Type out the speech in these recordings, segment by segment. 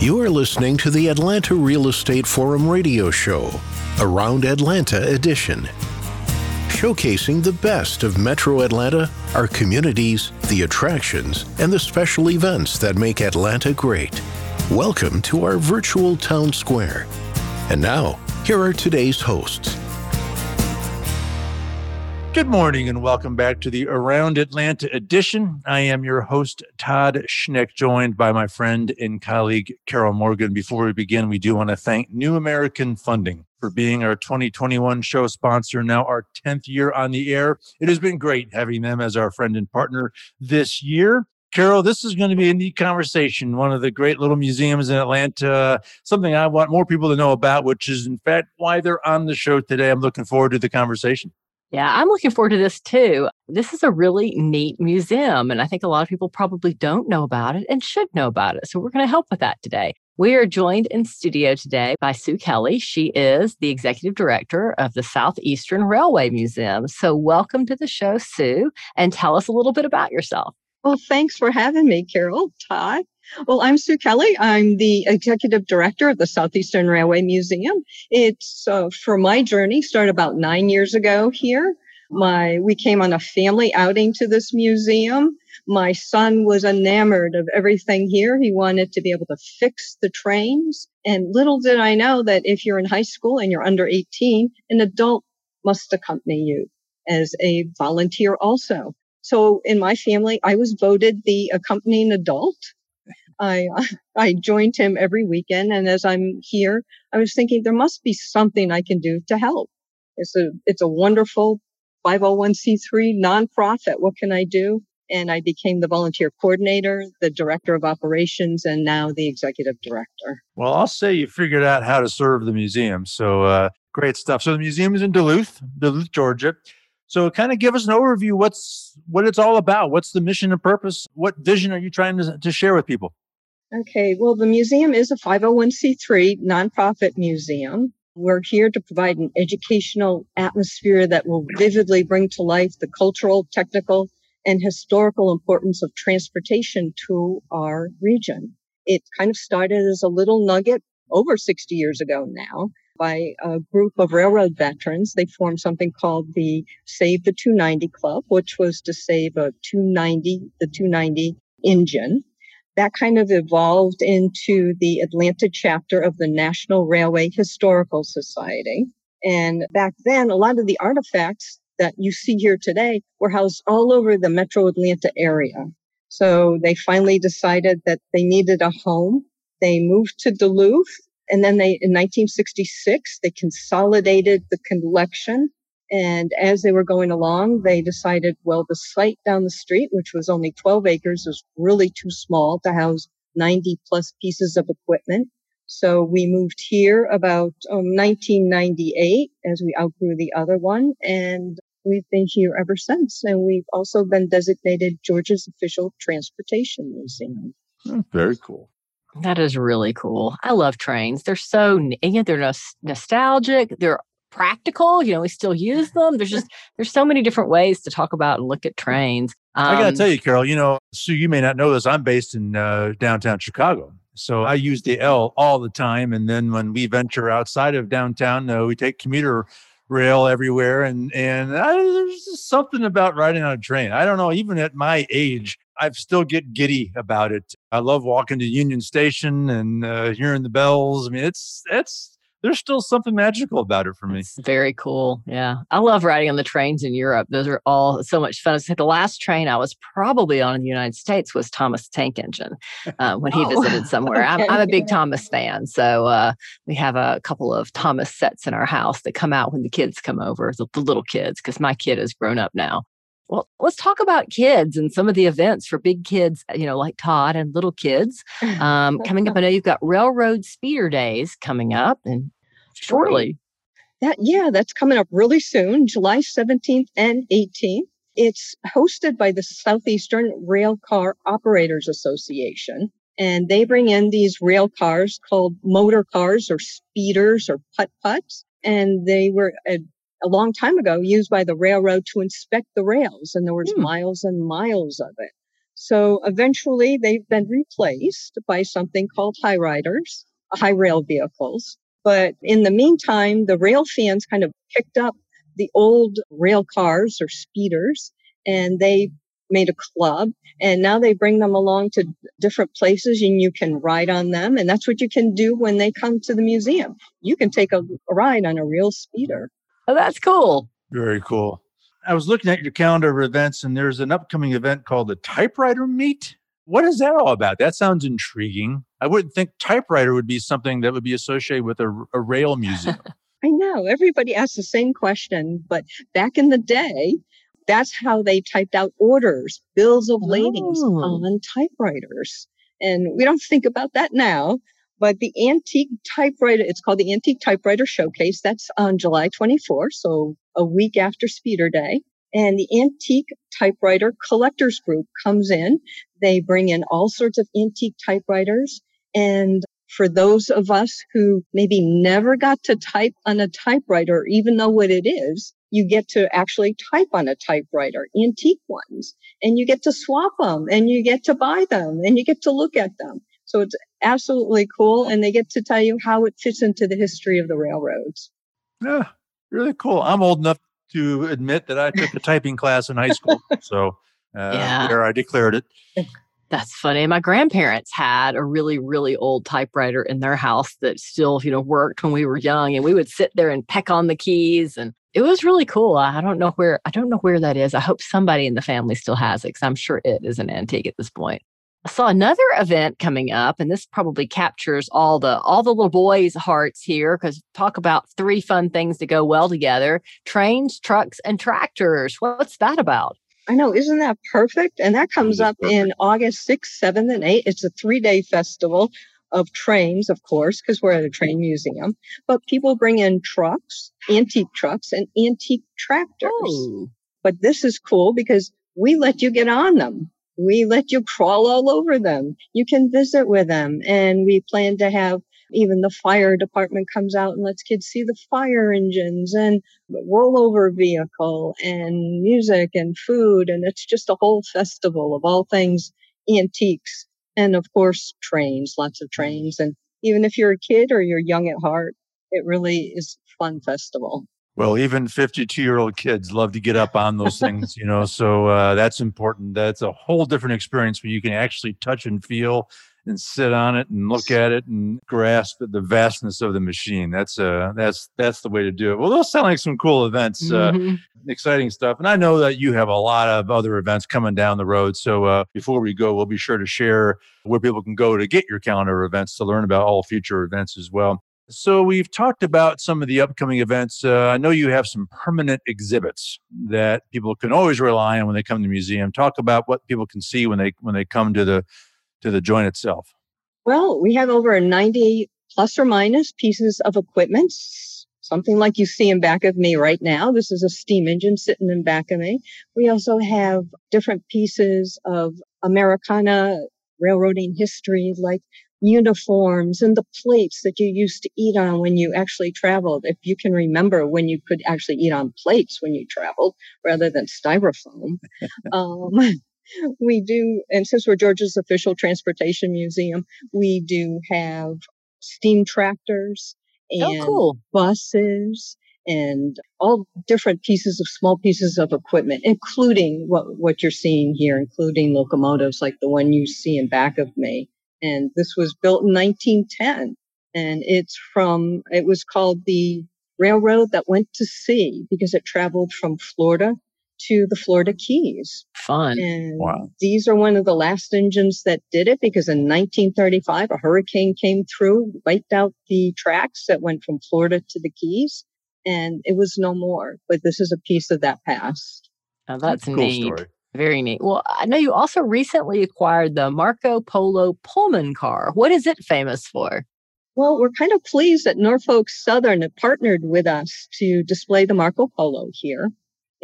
You are listening to the Atlanta Real Estate Forum radio show, Around Atlanta edition. Showcasing the best of Metro Atlanta, our communities, the attractions, and the special events that make Atlanta great. Welcome to our virtual town square. And now, here are today's hosts. Good morning and welcome back to the Around Atlanta edition. I am your host, Todd Schnick, joined by my friend and colleague, Carol Morgan. Before we begin, we do want to thank New American Funding for being our 2021 show sponsor, now our 10th year on the air. It has been great having them as our friend and partner this year. Carol, this is going to be a neat conversation. One of the great little museums in Atlanta, something I want more people to know about, which is, in fact, why they're on the show today. I'm looking forward to the conversation. Yeah, I'm looking forward to this too. This is a really neat museum, and I think a lot of people probably don't know about it and should know about it. So, we're going to help with that today. We are joined in studio today by Sue Kelly. She is the executive director of the Southeastern Railway Museum. So, welcome to the show, Sue, and tell us a little bit about yourself. Well, thanks for having me, Carol, Todd. Well, I'm Sue Kelly. I'm the executive director of the Southeastern Railway Museum. It's uh, for my journey started about nine years ago here. My we came on a family outing to this museum. My son was enamored of everything here. He wanted to be able to fix the trains. And little did I know that if you're in high school and you're under 18, an adult must accompany you as a volunteer also. So in my family, I was voted the accompanying adult I I joined him every weekend, and as I'm here, I was thinking there must be something I can do to help. It's a it's a wonderful 501c3 nonprofit. What can I do? And I became the volunteer coordinator, the director of operations, and now the executive director. Well, I'll say you figured out how to serve the museum. So uh, great stuff. So the museum is in Duluth, Duluth, Georgia. So kind of give us an overview. What's what it's all about? What's the mission and purpose? What vision are you trying to, to share with people? Okay, well, the museum is a 501c3 nonprofit museum. We're here to provide an educational atmosphere that will vividly bring to life the cultural, technical, and historical importance of transportation to our region. It kind of started as a little nugget over 60 years ago now by a group of railroad veterans. They formed something called the Save the 290 Club, which was to save a 290, the 290 engine that kind of evolved into the Atlanta chapter of the National Railway Historical Society. And back then, a lot of the artifacts that you see here today were housed all over the metro Atlanta area. So they finally decided that they needed a home. They moved to Duluth. And then they, in 1966, they consolidated the collection and as they were going along, they decided, well, the site down the street, which was only 12 acres, was really too small to house 90 plus pieces of equipment. So we moved here about um, 1998 as we outgrew the other one. And we've been here ever since. And we've also been designated Georgia's official transportation museum. Oh, very cool. That is really cool. I love trains. They're so, yeah, they're nostalgic. They're practical. You know, we still use them. There's just there's so many different ways to talk about and look at trains. Um, I got to tell you, Carol. You know, Sue, you may not know this. I'm based in uh, downtown Chicago, so I use the L all the time. And then when we venture outside of downtown, uh, we take commuter rail everywhere, and and I, there's just something about riding on a train. I don't know. Even at my age, I still get giddy about it. I love walking to Union Station and uh, hearing the bells. I mean, it's it's there's still something magical about it for me. It's very cool. Yeah. I love riding on the trains in Europe. Those are all so much fun. the last train I was probably on in the United States was Thomas Tank Engine uh, when he oh. visited somewhere. I'm, I'm, a big Thomas fan. So uh, we have a couple of Thomas sets in our house that come out when the kids come over, the, the little kids, because my kid is grown up now. Well, let's talk about kids and some of the events for big kids, you know, like Todd and little kids. Um, coming up, I know you've got Railroad Speeder Days coming up and shortly. That yeah, that's coming up really soon, July 17th and 18th. It's hosted by the Southeastern Rail Car Operators Association. And they bring in these rail cars called motor cars or speeders or putt putts. And they were a, a, long time ago used by the railroad to inspect the rails. And there was hmm. miles and miles of it. So eventually they've been replaced by something called high riders, high rail vehicles. But in the meantime, the rail fans kind of picked up the old rail cars or speeders and they made a club and now they bring them along to different places and you can ride on them. And that's what you can do when they come to the museum. You can take a, a ride on a real speeder. Oh, that's cool. Very cool. I was looking at your calendar of events and there's an upcoming event called the Typewriter Meet. What is that all about? That sounds intriguing. I wouldn't think typewriter would be something that would be associated with a, a rail museum. I know everybody asks the same question, but back in the day, that's how they typed out orders, bills of ladings oh. on typewriters. And we don't think about that now, but the antique typewriter, it's called the Antique Typewriter Showcase. That's on July 24, so a week after Speeder Day. And the Antique Typewriter Collectors Group comes in. They bring in all sorts of antique typewriters. And for those of us who maybe never got to type on a typewriter, even know what it is, you get to actually type on a typewriter, antique ones, and you get to swap them and you get to buy them and you get to look at them. So it's absolutely cool. And they get to tell you how it fits into the history of the railroads. Yeah, really cool. I'm old enough to admit that I took a typing class in high school. So uh, yeah. there I declared it. That's funny. My grandparents had a really, really old typewriter in their house that still, you know, worked when we were young. And we would sit there and peck on the keys and it was really cool. I don't know where I don't know where that is. I hope somebody in the family still has it because I'm sure it is an antique at this point. I saw another event coming up, and this probably captures all the all the little boys' hearts here because talk about three fun things to go well together: trains, trucks, and tractors. What's that about? I know, isn't that perfect? And that comes up perfect. in August 6th, 7th, and 8th. It's a three day festival of trains, of course, because we're at a train museum, but people bring in trucks, antique trucks, and antique tractors. Oh. But this is cool because we let you get on them. We let you crawl all over them. You can visit with them. And we plan to have even the fire department comes out and lets kids see the fire engines and rollover vehicle and music and food. And it's just a whole festival of all things antiques and of course, trains, lots of trains. And even if you're a kid or you're young at heart, it really is fun festival. Well, even 52 year old kids love to get up on those things, you know, so uh, that's important. That's a whole different experience where you can actually touch and feel and sit on it and look at it and grasp the vastness of the machine. That's uh that's that's the way to do it. Well, those sound like some cool events, uh, mm-hmm. exciting stuff. And I know that you have a lot of other events coming down the road. So uh, before we go, we'll be sure to share where people can go to get your calendar of events to learn about all future events as well. So we've talked about some of the upcoming events. Uh, I know you have some permanent exhibits that people can always rely on when they come to the museum. Talk about what people can see when they when they come to the to the joint itself? Well, we have over 90 plus or minus pieces of equipment, something like you see in back of me right now. This is a steam engine sitting in back of me. We also have different pieces of Americana railroading history, like uniforms and the plates that you used to eat on when you actually traveled. If you can remember when you could actually eat on plates when you traveled rather than styrofoam. um, we do, and since we're Georgia's official transportation museum, we do have steam tractors oh, and oh, cool. buses and all different pieces of small pieces of equipment, including what, what you're seeing here, including locomotives like the one you see in back of me. And this was built in 1910 and it's from, it was called the railroad that went to sea because it traveled from Florida to the Florida Keys. Fun. And wow. these are one of the last engines that did it because in 1935, a hurricane came through, wiped out the tracks that went from Florida to the Keys, and it was no more. But this is a piece of that past. Oh, that's, that's neat. Story. Very neat. Well, I know you also recently acquired the Marco Polo Pullman car. What is it famous for? Well, we're kind of pleased that Norfolk Southern had partnered with us to display the Marco Polo here.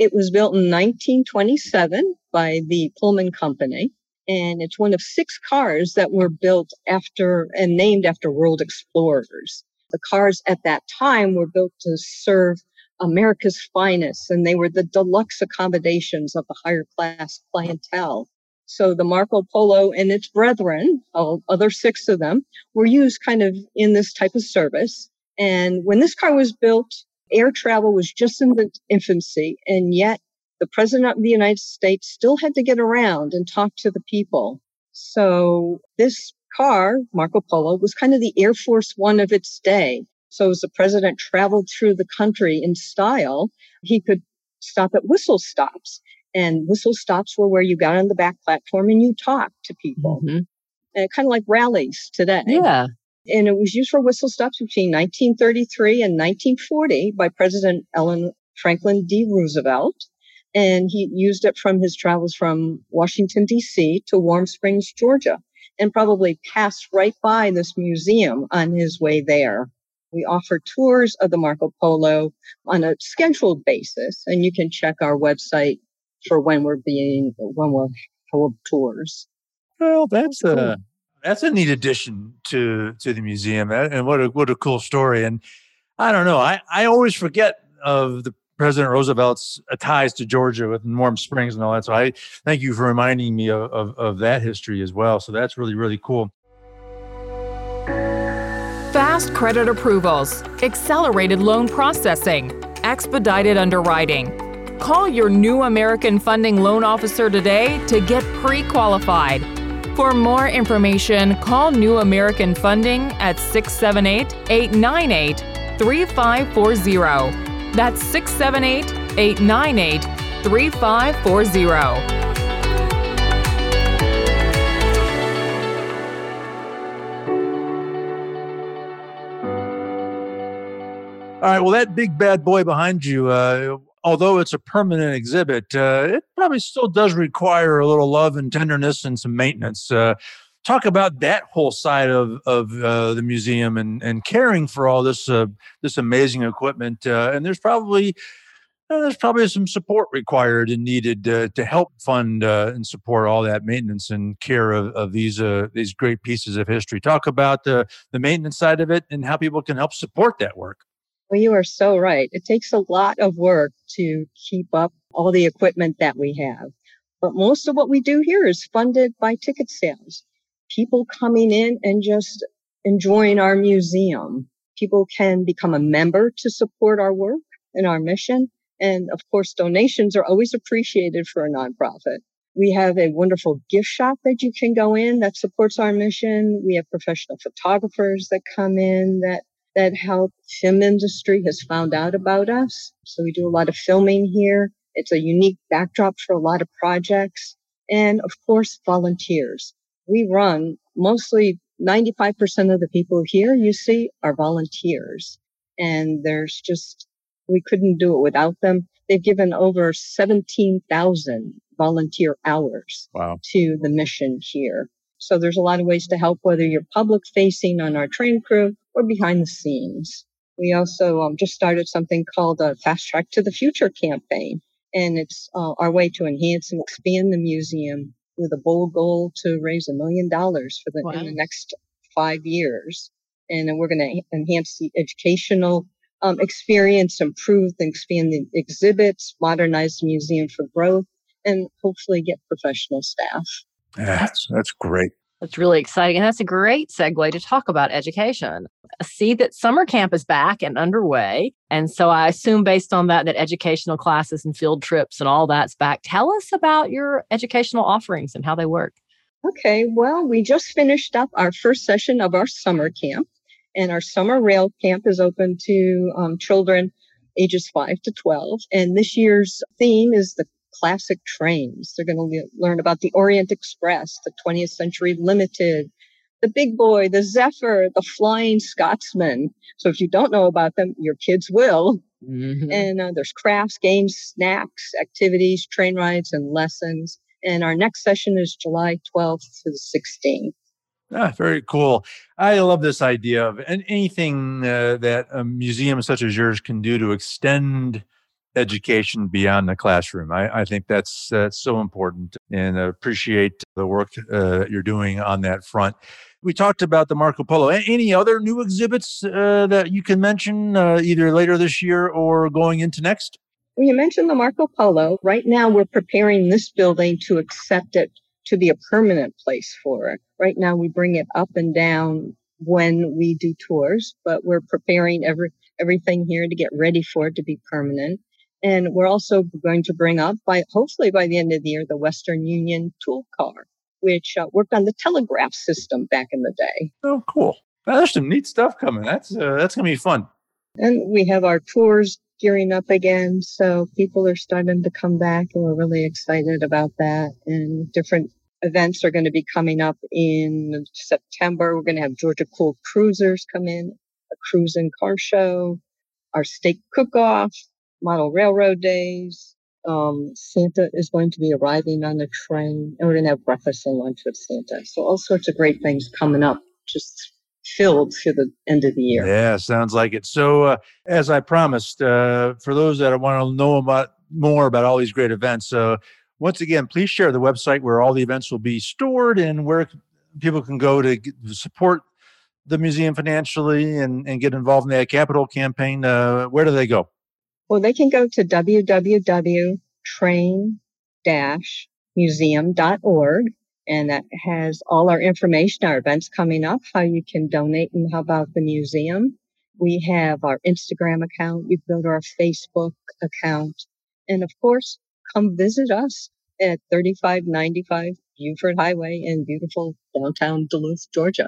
It was built in 1927 by the Pullman Company, and it's one of six cars that were built after and named after world explorers. The cars at that time were built to serve America's finest, and they were the deluxe accommodations of the higher class clientele. So the Marco Polo and its brethren, all other six of them, were used kind of in this type of service. And when this car was built, air travel was just in the infancy. And yet the president of the United States still had to get around and talk to the people. So this car, Marco Polo, was kind of the Air Force One of its day. So as the president traveled through the country in style, he could stop at whistle stops and whistle stops were where you got on the back platform and you talked to people. Mm-hmm. kind of like rallies today. Yeah. And it was used for whistle stops between 1933 and 1940 by President Ellen Franklin D. Roosevelt. And he used it from his travels from Washington, D.C. to Warm Springs, Georgia, and probably passed right by this museum on his way there. We offer tours of the Marco Polo on a scheduled basis, and you can check our website for when we're being when we're hold tours. Well, that's uh, a that's a neat addition to to the museum, and what a what a cool story. And I don't know, I I always forget of the President Roosevelt's ties to Georgia with Warm Springs and all that. So I thank you for reminding me of, of, of that history as well. So that's really really cool. Fast credit approvals, accelerated loan processing, expedited underwriting Call your new American Funding loan officer today to get pre qualified. For more information, call New American Funding at 678 898 3540. That's 678 898 3540. All right. Well, that big bad boy behind you, uh, although it's a permanent exhibit, uh, it probably still does require a little love and tenderness and some maintenance. Uh, talk about that whole side of of uh, the museum and and caring for all this uh, this amazing equipment. Uh, and there's probably uh, there's probably some support required and needed to help fund and support all that maintenance and care of, of these these great pieces of history. Talk about the the maintenance side of it and how people can help support that work. Well, you are so right. It takes a lot of work to keep up all the equipment that we have. But most of what we do here is funded by ticket sales. People coming in and just enjoying our museum. People can become a member to support our work and our mission. And of course, donations are always appreciated for a nonprofit. We have a wonderful gift shop that you can go in that supports our mission. We have professional photographers that come in that that help film industry has found out about us. So we do a lot of filming here. It's a unique backdrop for a lot of projects. And of course, volunteers. We run mostly 95% of the people here you see are volunteers. And there's just, we couldn't do it without them. They've given over 17,000 volunteer hours wow. to the mission here. So there's a lot of ways to help, whether you're public facing on our train crew or behind the scenes. We also um, just started something called a Fast Track to the Future campaign. And it's uh, our way to enhance and expand the museum with a bold goal to raise a million dollars for the, wow. in the next five years. And then we're going to enhance the educational um, experience, improve and expand the exhibits, modernize the museum for growth, and hopefully get professional staff. Yeah, that's, that's great. That's really exciting. And that's a great segue to talk about education. I see that summer camp is back and underway. And so I assume based on that, that educational classes and field trips and all that's back. Tell us about your educational offerings and how they work. Okay. Well, we just finished up our first session of our summer camp and our summer rail camp is open to um, children ages 5 to 12. And this year's theme is the classic trains. They're going to le- learn about the Orient Express, the 20th Century Limited, the Big Boy, the Zephyr, the Flying Scotsman. So if you don't know about them, your kids will. Mm-hmm. And uh, there's crafts, games, snacks, activities, train rides, and lessons. And our next session is July 12th to the 16th. Ah, very cool. I love this idea of anything uh, that a museum such as yours can do to extend education beyond the classroom. I, I think that's that's so important, and I appreciate the work uh, you're doing on that front. We talked about the Marco Polo. Any other new exhibits uh, that you can mention, uh, either later this year or going into next? You mentioned the Marco Polo. Right now, we're preparing this building to accept it to be a permanent place for it. Right now we bring it up and down when we do tours, but we're preparing every, everything here to get ready for it to be permanent. And we're also going to bring up by, hopefully by the end of the year, the Western Union tool car, which uh, worked on the telegraph system back in the day. Oh, cool. Well, there's some neat stuff coming. That's, uh, that's going to be fun. And we have our tours gearing up again. So people are starting to come back and we're really excited about that. And different events are going to be coming up in September. We're going to have Georgia Cool Cruisers come in, a cruise and car show, our steak cook off, model railroad days. Um, Santa is going to be arriving on the train and we're going to have breakfast and lunch with Santa. So all sorts of great things coming up just filled through the end of the year. Yeah, sounds like it. So, uh, as I promised, uh, for those that want to know about more about all these great events, uh, once again, please share the website where all the events will be stored and where people can go to support the museum financially and, and get involved in the capital campaign. Uh, where do they go? Well, they can go to www.train-museum.org and that has all our information, our events coming up, how you can donate and how about the museum. We have our Instagram account. You can go to our Facebook account. And of course, come visit us at 3595 Buford Highway in beautiful downtown Duluth, Georgia.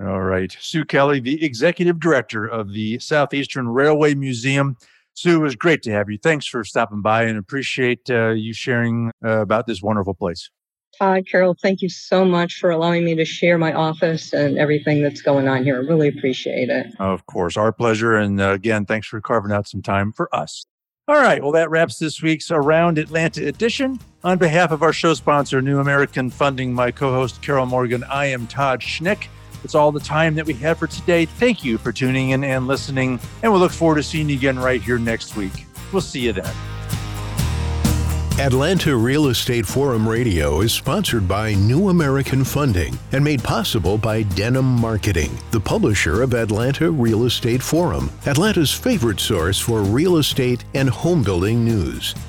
All right. Sue Kelly, the executive director of the Southeastern Railway Museum. Sue, it was great to have you. Thanks for stopping by and appreciate uh, you sharing uh, about this wonderful place. Todd, Carol, thank you so much for allowing me to share my office and everything that's going on here. I really appreciate it. Of course, our pleasure. And uh, again, thanks for carving out some time for us. All right, well, that wraps this week's Around Atlanta edition. On behalf of our show sponsor, New American Funding, my co host, Carol Morgan, I am Todd Schnick. It's all the time that we have for today. Thank you for tuning in and listening, and we'll look forward to seeing you again right here next week. We'll see you then. Atlanta Real Estate Forum Radio is sponsored by New American Funding and made possible by Denim Marketing, the publisher of Atlanta Real Estate Forum, Atlanta's favorite source for real estate and home building news.